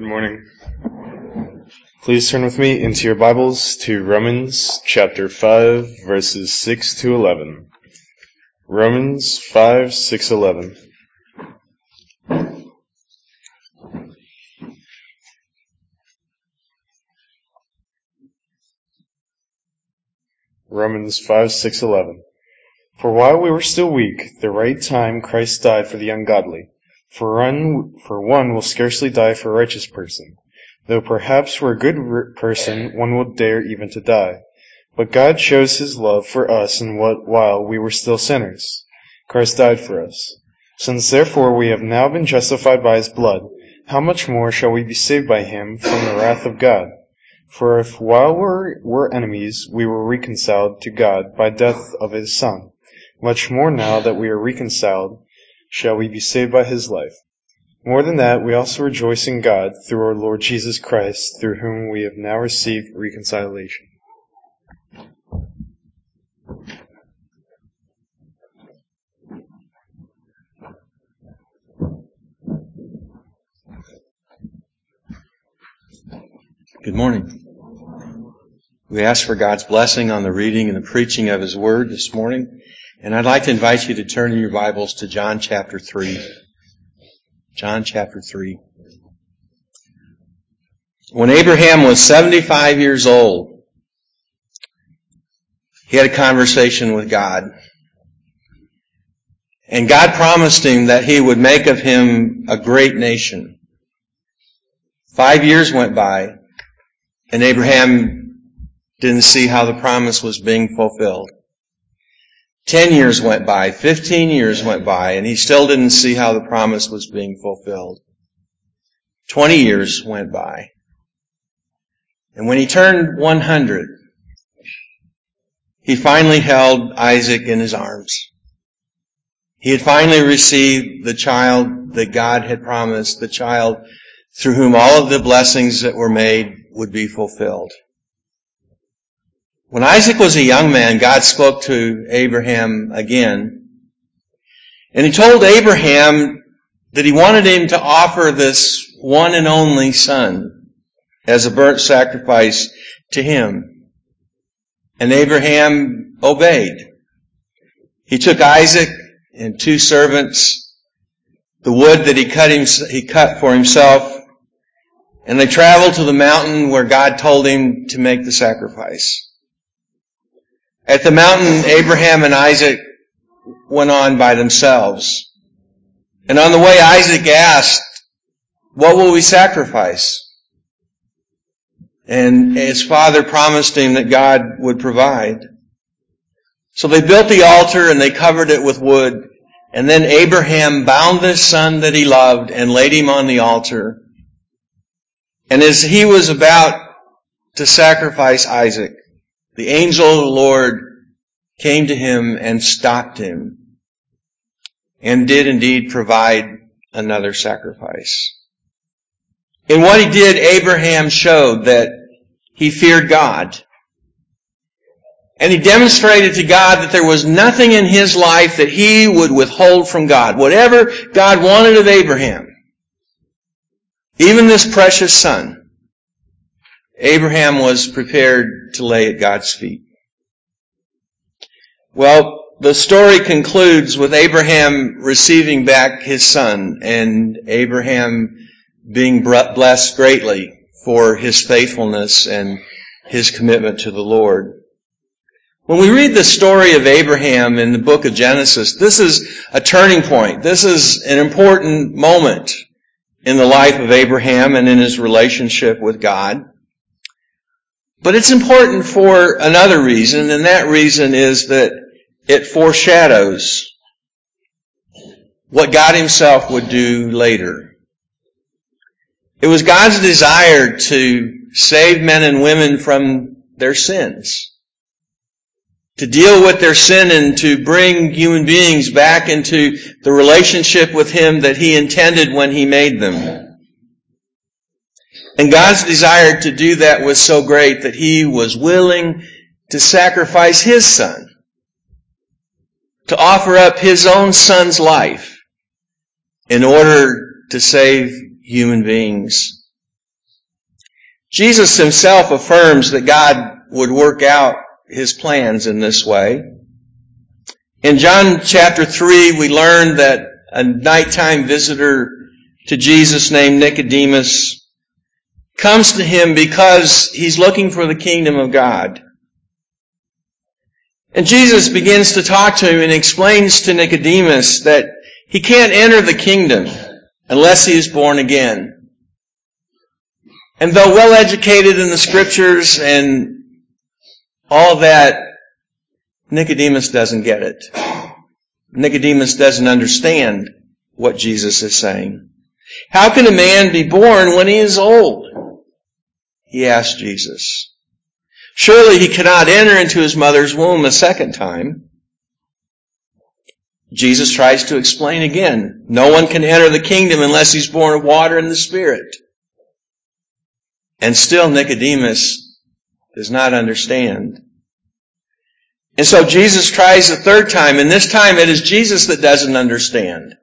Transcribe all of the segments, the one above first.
Good morning. Please turn with me into your Bibles to Romans chapter 5 verses 6 to 11. Romans 5, 6, 11. Romans 5, 6, 11. For while we were still weak, the right time Christ died for the ungodly. For one, for one will scarcely die for a righteous person, though perhaps for a good person one will dare even to die. But God shows his love for us in what while we were still sinners, Christ died for us. Since therefore we have now been justified by his blood, how much more shall we be saved by him from the wrath of God? For if while we were enemies we were reconciled to God by death of his Son, much more now that we are reconciled shall we be saved by his life. More than that, we also rejoice in God through our Lord Jesus Christ, through whom we have now received reconciliation. Good morning. We ask for God's blessing on the reading and the preaching of His Word this morning. And I'd like to invite you to turn in your Bibles to John chapter 3. John chapter 3. When Abraham was 75 years old, he had a conversation with God. And God promised him that he would make of him a great nation. Five years went by, and Abraham didn't see how the promise was being fulfilled. Ten years went by, fifteen years went by, and he still didn't see how the promise was being fulfilled. Twenty years went by. And when he turned 100, he finally held Isaac in his arms. He had finally received the child that God had promised, the child through whom all of the blessings that were made would be fulfilled. When Isaac was a young man, God spoke to Abraham again. And he told Abraham that he wanted him to offer this one and only son as a burnt sacrifice to him. And Abraham obeyed. He took Isaac and two servants, the wood that he cut, him, he cut for himself, and they traveled to the mountain where God told him to make the sacrifice. At the mountain, Abraham and Isaac went on by themselves. And on the way, Isaac asked, what will we sacrifice? And his father promised him that God would provide. So they built the altar and they covered it with wood. And then Abraham bound the son that he loved and laid him on the altar. And as he was about to sacrifice Isaac, the angel of the Lord came to him and stopped him and did indeed provide another sacrifice. In what he did, Abraham showed that he feared God. And he demonstrated to God that there was nothing in his life that he would withhold from God. Whatever God wanted of Abraham, even this precious son, Abraham was prepared to lay at God's feet. Well, the story concludes with Abraham receiving back his son and Abraham being blessed greatly for his faithfulness and his commitment to the Lord. When we read the story of Abraham in the book of Genesis, this is a turning point. This is an important moment in the life of Abraham and in his relationship with God. But it's important for another reason, and that reason is that it foreshadows what God himself would do later. It was God's desire to save men and women from their sins. To deal with their sin and to bring human beings back into the relationship with Him that He intended when He made them. And God's desire to do that was so great that He was willing to sacrifice His Son. To offer up His own Son's life in order to save human beings Jesus himself affirms that God would work out his plans in this way. In John chapter 3, we learn that a nighttime visitor to Jesus named Nicodemus comes to him because he's looking for the kingdom of God. And Jesus begins to talk to him and explains to Nicodemus that he can't enter the kingdom unless he is born again. And though well educated in the scriptures and all that, Nicodemus doesn't get it. Nicodemus doesn't understand what Jesus is saying. How can a man be born when he is old? He asked Jesus. Surely he cannot enter into his mother's womb a second time. Jesus tries to explain again. No one can enter the kingdom unless he's born of water and the Spirit. And still Nicodemus does not understand. And so Jesus tries a third time, and this time it is Jesus that doesn't understand.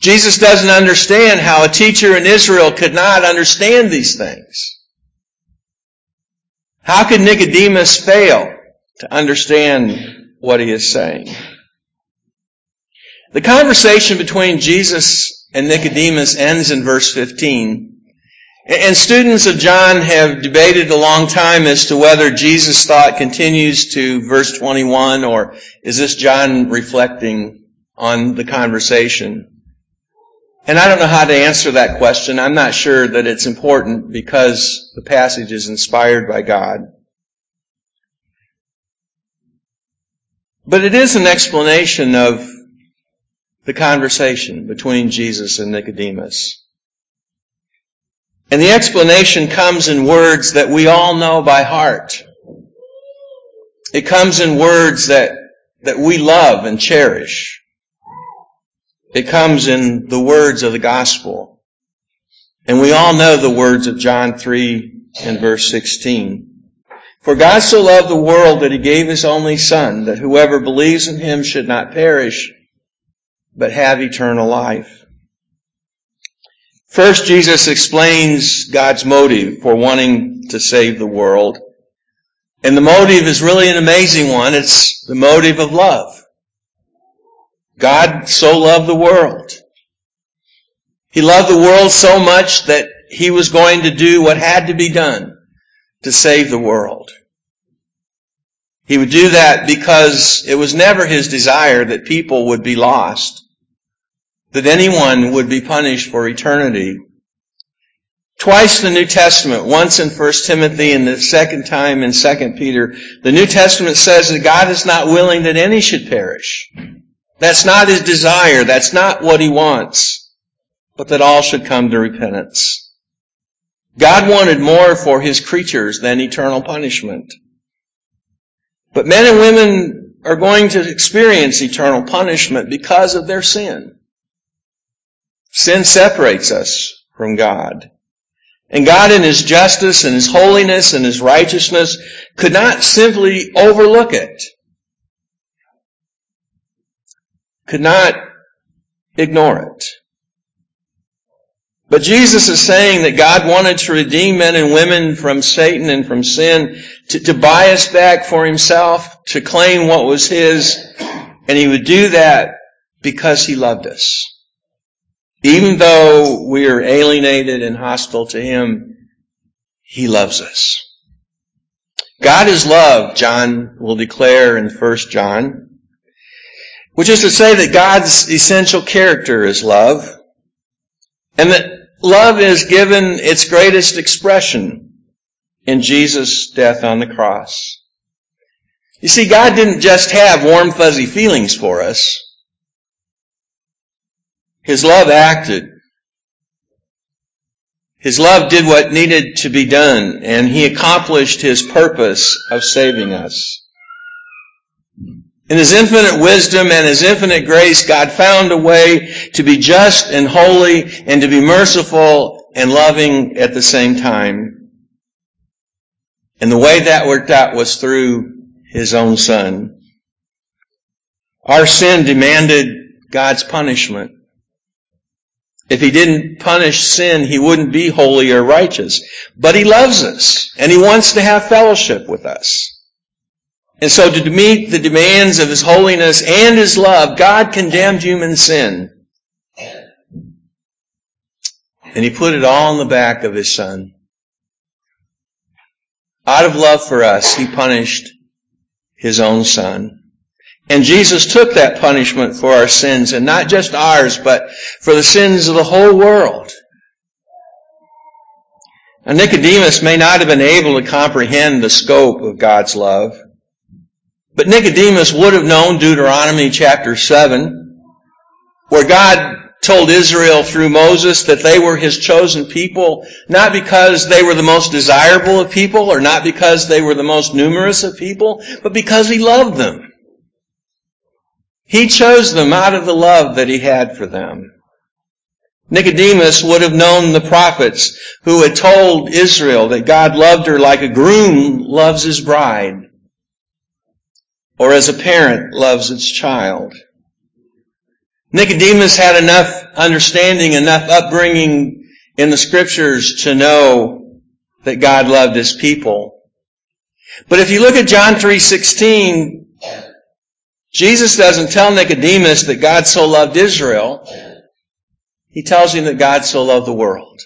Jesus doesn't understand how a teacher in Israel could not understand these things. How could Nicodemus fail to understand what he is saying? The conversation between Jesus and Nicodemus ends in verse 15. And students of John have debated a long time as to whether Jesus' thought continues to verse 21 or is this John reflecting on the conversation? And I don't know how to answer that question. I'm not sure that it's important because the passage is inspired by God. But it is an explanation of the conversation between Jesus and Nicodemus. And the explanation comes in words that we all know by heart. It comes in words that, that we love and cherish. It comes in the words of the gospel. And we all know the words of John 3 and verse 16. For God so loved the world that he gave his only son, that whoever believes in him should not perish, but have eternal life. First, Jesus explains God's motive for wanting to save the world. And the motive is really an amazing one. It's the motive of love. God so loved the world. He loved the world so much that he was going to do what had to be done to save the world. He would do that because it was never his desire that people would be lost, that anyone would be punished for eternity. Twice the New Testament, once in 1 Timothy and the second time in 2 Peter, the New Testament says that God is not willing that any should perish. That's not his desire. That's not what he wants. But that all should come to repentance. God wanted more for his creatures than eternal punishment. But men and women are going to experience eternal punishment because of their sin. Sin separates us from God. And God in His justice and His holiness and His righteousness could not simply overlook it. Could not ignore it. But Jesus is saying that God wanted to redeem men and women from Satan and from sin, to, to buy us back for himself, to claim what was his, and he would do that because he loved us. Even though we are alienated and hostile to him, he loves us. God is love, John will declare in 1 John, which is to say that God's essential character is love, and that Love is given its greatest expression in Jesus' death on the cross. You see, God didn't just have warm fuzzy feelings for us. His love acted. His love did what needed to be done, and He accomplished His purpose of saving us. In His infinite wisdom and His infinite grace, God found a way to be just and holy and to be merciful and loving at the same time. And the way that worked out was through His own Son. Our sin demanded God's punishment. If he didn't punish sin, he wouldn't be holy or righteous. But he loves us, and he wants to have fellowship with us. And so to meet the demands of his holiness and his love, God condemned human sin. And he put it all on the back of his son. Out of love for us, he punished his own son. And Jesus took that punishment for our sins, and not just ours, but for the sins of the whole world. Now, Nicodemus may not have been able to comprehend the scope of God's love, but Nicodemus would have known Deuteronomy chapter 7, where God told Israel through Moses that they were his chosen people, not because they were the most desirable of people or not because they were the most numerous of people, but because he loved them. He chose them out of the love that he had for them. Nicodemus would have known the prophets who had told Israel that God loved her like a groom loves his bride, or as a parent loves its child. Nicodemus had enough understanding, enough upbringing in the scriptures to know that God loved his people. But if you look at John 3:16, Jesus doesn't tell Nicodemus that God so loved Israel. He tells him that God so loved the world.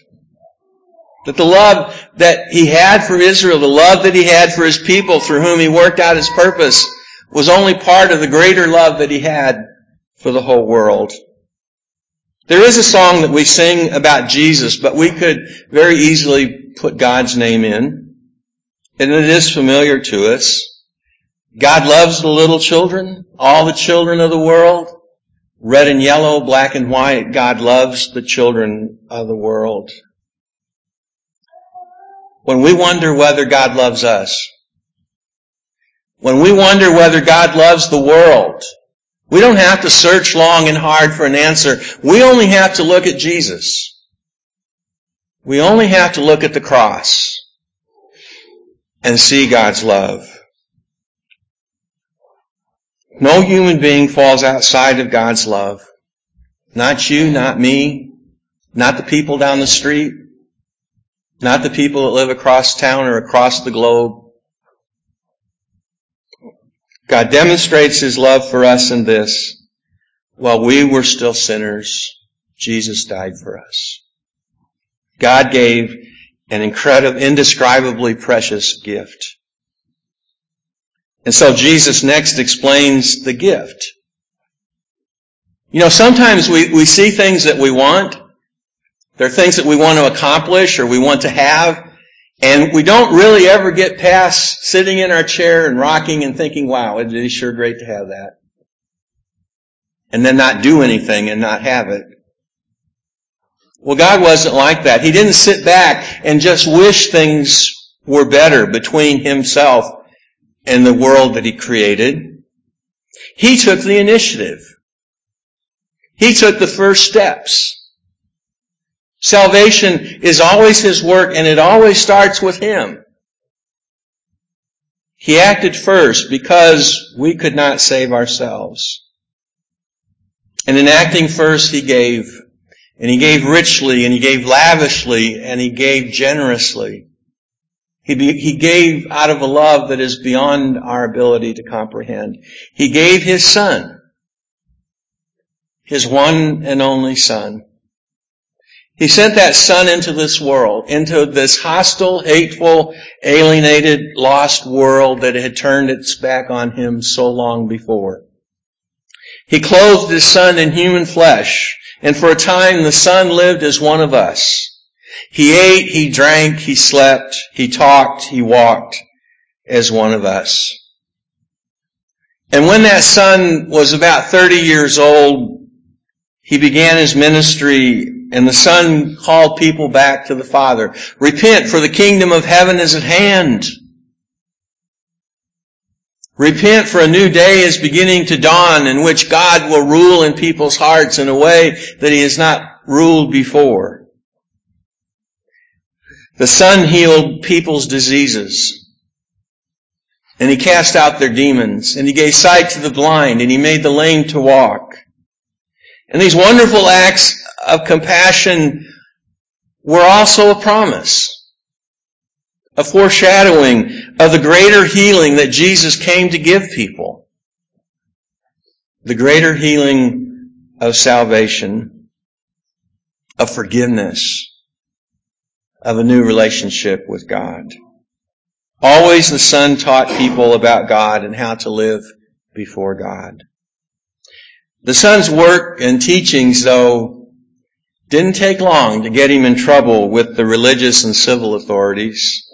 That the love that he had for Israel, the love that he had for his people through whom he worked out his purpose, was only part of the greater love that he had for the whole world. There is a song that we sing about Jesus, but we could very easily put God's name in. And it is familiar to us. God loves the little children, all the children of the world. Red and yellow, black and white, God loves the children of the world. When we wonder whether God loves us, when we wonder whether God loves the world, we don't have to search long and hard for an answer. We only have to look at Jesus. We only have to look at the cross and see God's love. No human being falls outside of God's love. Not you, not me, not the people down the street, not the people that live across town or across the globe. God demonstrates His love for us in this. While we were still sinners, Jesus died for us. God gave an incredible, indescribably precious gift. And so Jesus next explains the gift. You know, sometimes we, we see things that we want. There are things that we want to accomplish or we want to have. And we don't really ever get past sitting in our chair and rocking and thinking, wow, it is sure great to have that. And then not do anything and not have it. Well, God wasn't like that. He didn't sit back and just wish things were better between himself and the world that he created. He took the initiative. He took the first steps. Salvation is always His work and it always starts with Him. He acted first because we could not save ourselves. And in acting first, He gave. And He gave richly, and He gave lavishly, and He gave generously. He, he gave out of a love that is beyond our ability to comprehend. He gave His Son, His one and only Son, he sent that son into this world, into this hostile, hateful, alienated, lost world that had turned its back on him so long before. He clothed his son in human flesh, and for a time the son lived as one of us. He ate, he drank, he slept, he talked, he walked as one of us. And when that son was about 30 years old, he began his ministry and the Son called people back to the Father. Repent for the kingdom of heaven is at hand. Repent for a new day is beginning to dawn in which God will rule in people's hearts in a way that He has not ruled before. The Son healed people's diseases. And He cast out their demons. And He gave sight to the blind. And He made the lame to walk. And these wonderful acts of compassion were also a promise. A foreshadowing of the greater healing that Jesus came to give people. The greater healing of salvation, of forgiveness, of a new relationship with God. Always the Son taught people about God and how to live before God. The Son's work and teachings, though, didn't take long to get him in trouble with the religious and civil authorities.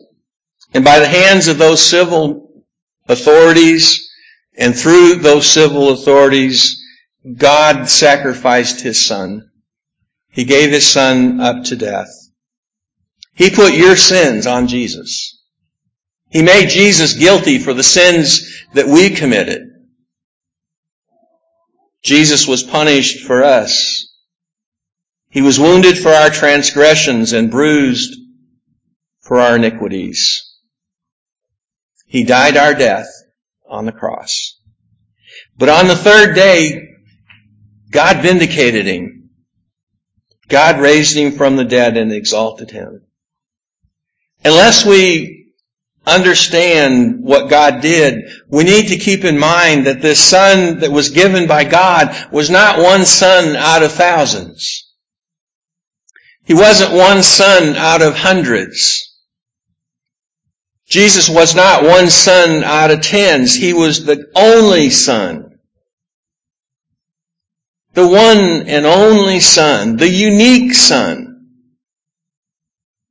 And by the hands of those civil authorities and through those civil authorities, God sacrificed his son. He gave his son up to death. He put your sins on Jesus. He made Jesus guilty for the sins that we committed. Jesus was punished for us. He was wounded for our transgressions and bruised for our iniquities. He died our death on the cross. But on the third day, God vindicated him. God raised him from the dead and exalted him. Unless we understand what God did, we need to keep in mind that this son that was given by God was not one son out of thousands. He wasn't one son out of hundreds. Jesus was not one son out of tens. He was the only son. The one and only son. The unique son.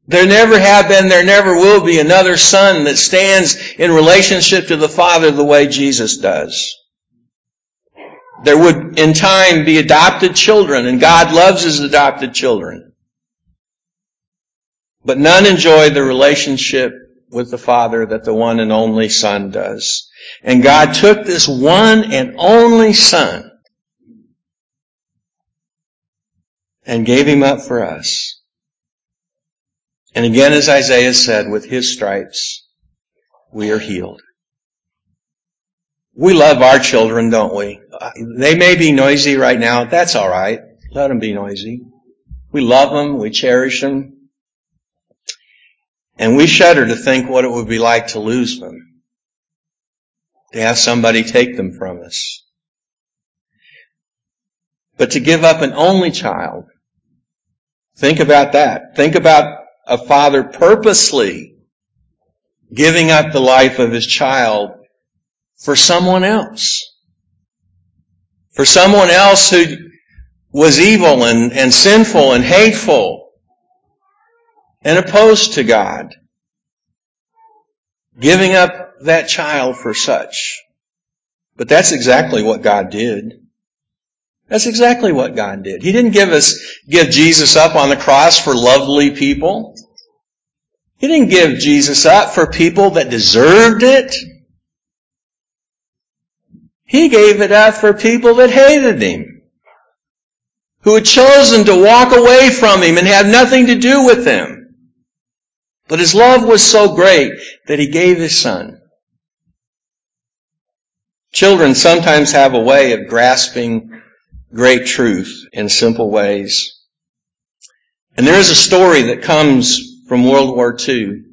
There never have been, there never will be another son that stands in relationship to the Father the way Jesus does. There would in time be adopted children and God loves his adopted children. But none enjoy the relationship with the Father that the one and only Son does. And God took this one and only Son and gave him up for us. And again, as Isaiah said, with his stripes, we are healed. We love our children, don't we? They may be noisy right now. That's alright. Let them be noisy. We love them. We cherish them. And we shudder to think what it would be like to lose them. To have somebody take them from us. But to give up an only child, think about that. Think about a father purposely giving up the life of his child for someone else. For someone else who was evil and, and sinful and hateful and opposed to God. Giving up that child for such. But that's exactly what God did. That's exactly what God did. He didn't give us, give Jesus up on the cross for lovely people. He didn't give Jesus up for people that deserved it. He gave it up for people that hated Him. Who had chosen to walk away from Him and have nothing to do with Him. But his love was so great that he gave his son. Children sometimes have a way of grasping great truth in simple ways. And there is a story that comes from World War II.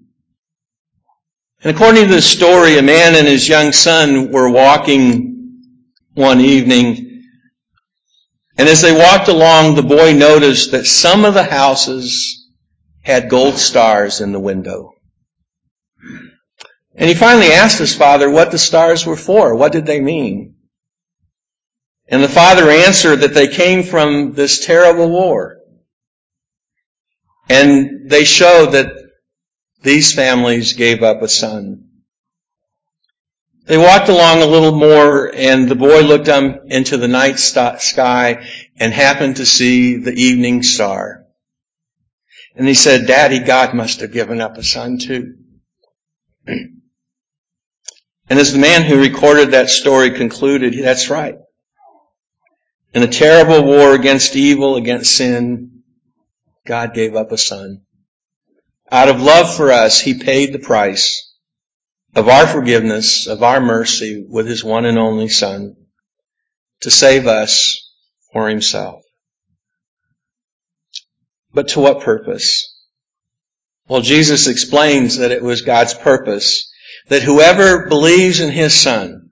And according to the story, a man and his young son were walking one evening. And as they walked along, the boy noticed that some of the houses had gold stars in the window. And he finally asked his father what the stars were for. What did they mean? And the father answered that they came from this terrible war. And they showed that these families gave up a son. They walked along a little more and the boy looked up into the night sky and happened to see the evening star. And he said, Daddy, God must have given up a son too. and as the man who recorded that story concluded, that's right. In a terrible war against evil, against sin, God gave up a son. Out of love for us, He paid the price of our forgiveness, of our mercy with His one and only Son to save us for Himself. But to what purpose? Well, Jesus explains that it was God's purpose that whoever believes in His Son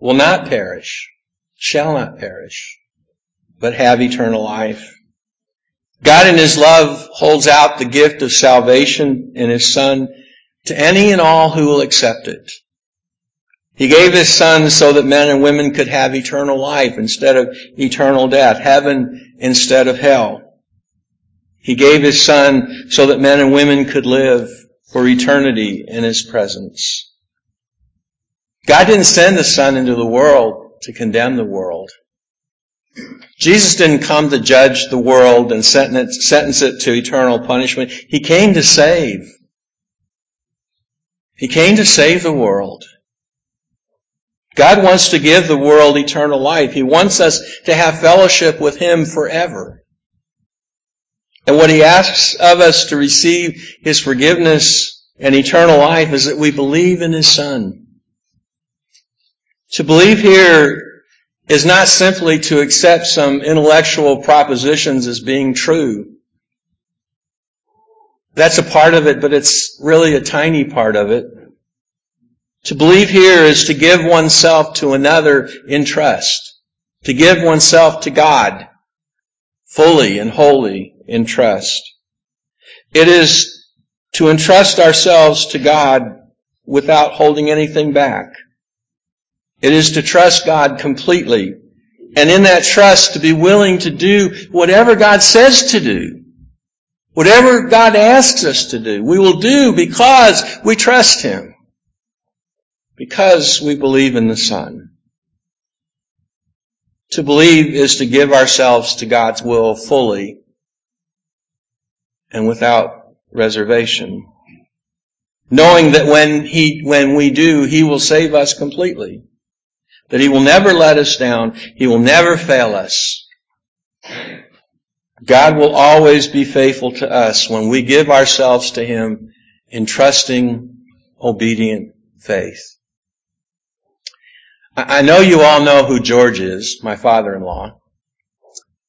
will not perish, shall not perish, but have eternal life. God in His love holds out the gift of salvation in His Son to any and all who will accept it. He gave His Son so that men and women could have eternal life instead of eternal death, heaven instead of hell. He gave His Son so that men and women could live for eternity in His presence. God didn't send the Son into the world to condemn the world. Jesus didn't come to judge the world and sentence it to eternal punishment. He came to save. He came to save the world. God wants to give the world eternal life. He wants us to have fellowship with Him forever. And what He asks of us to receive His forgiveness and eternal life is that we believe in His Son. To believe here is not simply to accept some intellectual propositions as being true. That's a part of it, but it's really a tiny part of it. To believe here is to give oneself to another in trust. To give oneself to God fully and wholly in trust. It is to entrust ourselves to God without holding anything back. It is to trust God completely. And in that trust to be willing to do whatever God says to do. Whatever God asks us to do, we will do because we trust Him. Because we believe in the Son. To believe is to give ourselves to God's will fully and without reservation. Knowing that when He, when we do, He will save us completely. That He will never let us down. He will never fail us. God will always be faithful to us when we give ourselves to Him in trusting, obedient faith. I know you all know who George is, my father-in-law.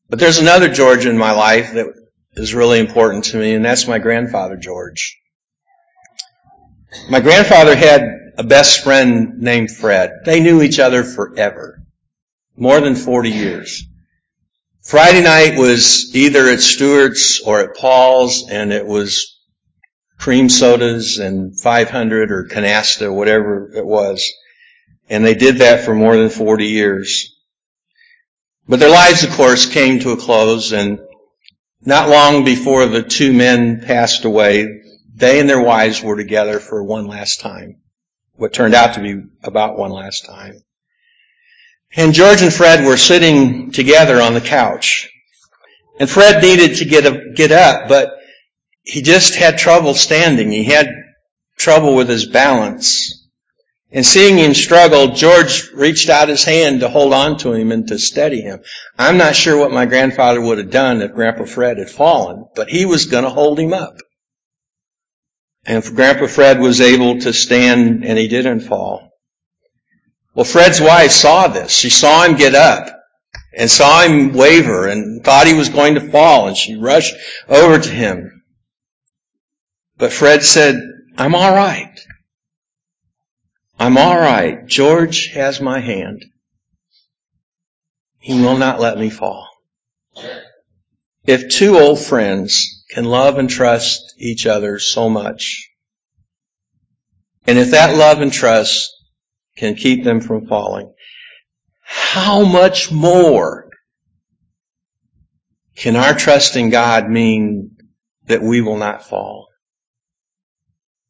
But there's another George in my life that is really important to me, and that's my grandfather, George. My grandfather had a best friend named Fred. They knew each other forever. More than 40 years. Friday night was either at Stewart's or at Paul's and it was cream sodas and 500 or canasta, whatever it was. And they did that for more than 40 years. But their lives, of course, came to a close and not long before the two men passed away, they and their wives were together for one last time what turned out to be about one last time. And George and Fred were sitting together on the couch. And Fred needed to get, a, get up, but he just had trouble standing. He had trouble with his balance. And seeing him struggle, George reached out his hand to hold on to him and to steady him. I'm not sure what my grandfather would have done if Grandpa Fred had fallen, but he was going to hold him up. And Grandpa Fred was able to stand and he didn't fall. Well, Fred's wife saw this. She saw him get up and saw him waver and thought he was going to fall and she rushed over to him. But Fred said, I'm alright. I'm alright. George has my hand. He will not let me fall. If two old friends can love and trust each other so much. And if that love and trust can keep them from falling, how much more can our trust in God mean that we will not fall?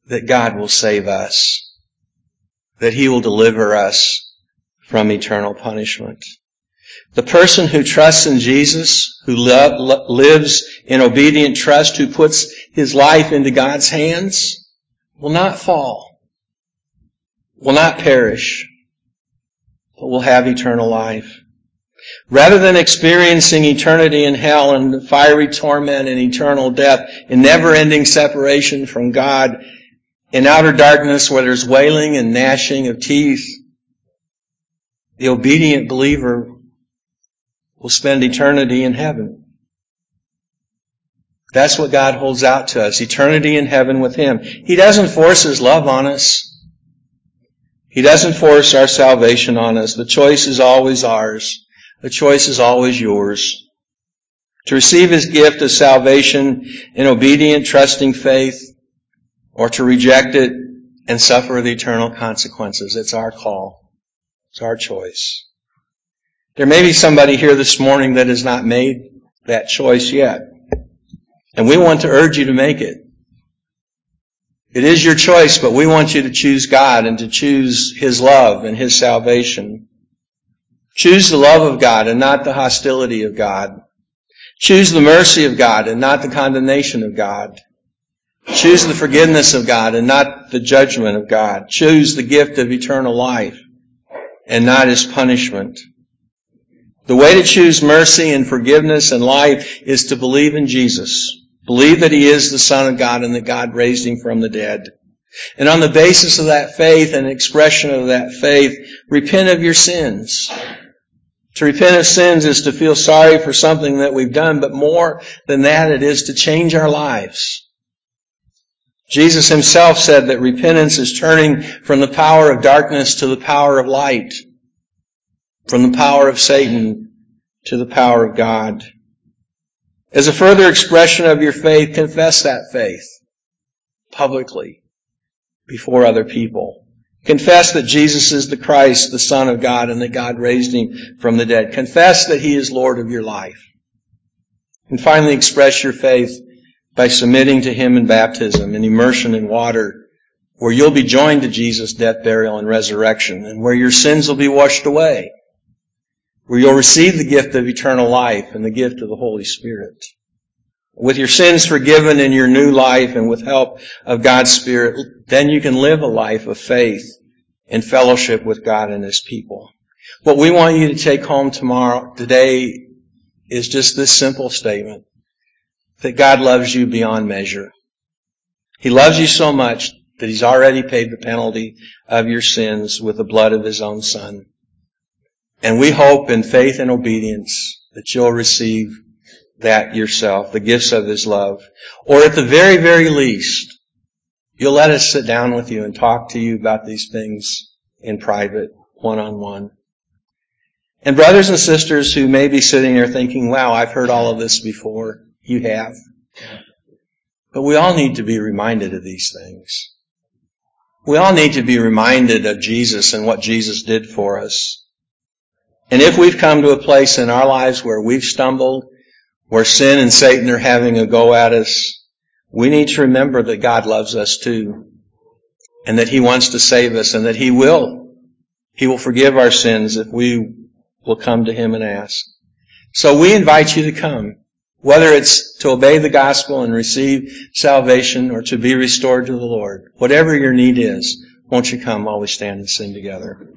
That God will save us? That He will deliver us from eternal punishment? The person who trusts in Jesus, who lo- lives in obedient trust, who puts his life into God's hands, will not fall, will not perish, but will have eternal life. Rather than experiencing eternity in hell and fiery torment and eternal death, and never-ending separation from God, in outer darkness where there's wailing and gnashing of teeth, the obedient believer will spend eternity in heaven. That's what God holds out to us. Eternity in heaven with Him. He doesn't force His love on us. He doesn't force our salvation on us. The choice is always ours. The choice is always yours. To receive His gift of salvation in obedient, trusting faith, or to reject it and suffer the eternal consequences. It's our call. It's our choice. There may be somebody here this morning that has not made that choice yet. And we want to urge you to make it. It is your choice, but we want you to choose God and to choose His love and His salvation. Choose the love of God and not the hostility of God. Choose the mercy of God and not the condemnation of God. Choose the forgiveness of God and not the judgment of God. Choose the gift of eternal life and not His punishment. The way to choose mercy and forgiveness and life is to believe in Jesus. Believe that he is the Son of God and that God raised him from the dead. And on the basis of that faith and expression of that faith, repent of your sins. To repent of sins is to feel sorry for something that we've done, but more than that, it is to change our lives. Jesus himself said that repentance is turning from the power of darkness to the power of light, from the power of Satan to the power of God. As a further expression of your faith, confess that faith publicly before other people. Confess that Jesus is the Christ, the Son of God, and that God raised him from the dead. Confess that he is Lord of your life. And finally express your faith by submitting to him in baptism and immersion in water, where you'll be joined to Jesus' death, burial, and resurrection, and where your sins will be washed away where you'll receive the gift of eternal life and the gift of the Holy Spirit. With your sins forgiven in your new life and with help of God's Spirit, then you can live a life of faith and fellowship with God and His people. What we want you to take home tomorrow, today, is just this simple statement. That God loves you beyond measure. He loves you so much that He's already paid the penalty of your sins with the blood of His own Son. And we hope in faith and obedience that you'll receive that yourself, the gifts of His love. Or at the very, very least, you'll let us sit down with you and talk to you about these things in private, one on one. And brothers and sisters who may be sitting there thinking, wow, I've heard all of this before. You have. But we all need to be reminded of these things. We all need to be reminded of Jesus and what Jesus did for us. And if we've come to a place in our lives where we've stumbled, where sin and Satan are having a go at us, we need to remember that God loves us too. And that He wants to save us and that He will. He will forgive our sins if we will come to Him and ask. So we invite you to come. Whether it's to obey the gospel and receive salvation or to be restored to the Lord. Whatever your need is, won't you come while we stand and sing together?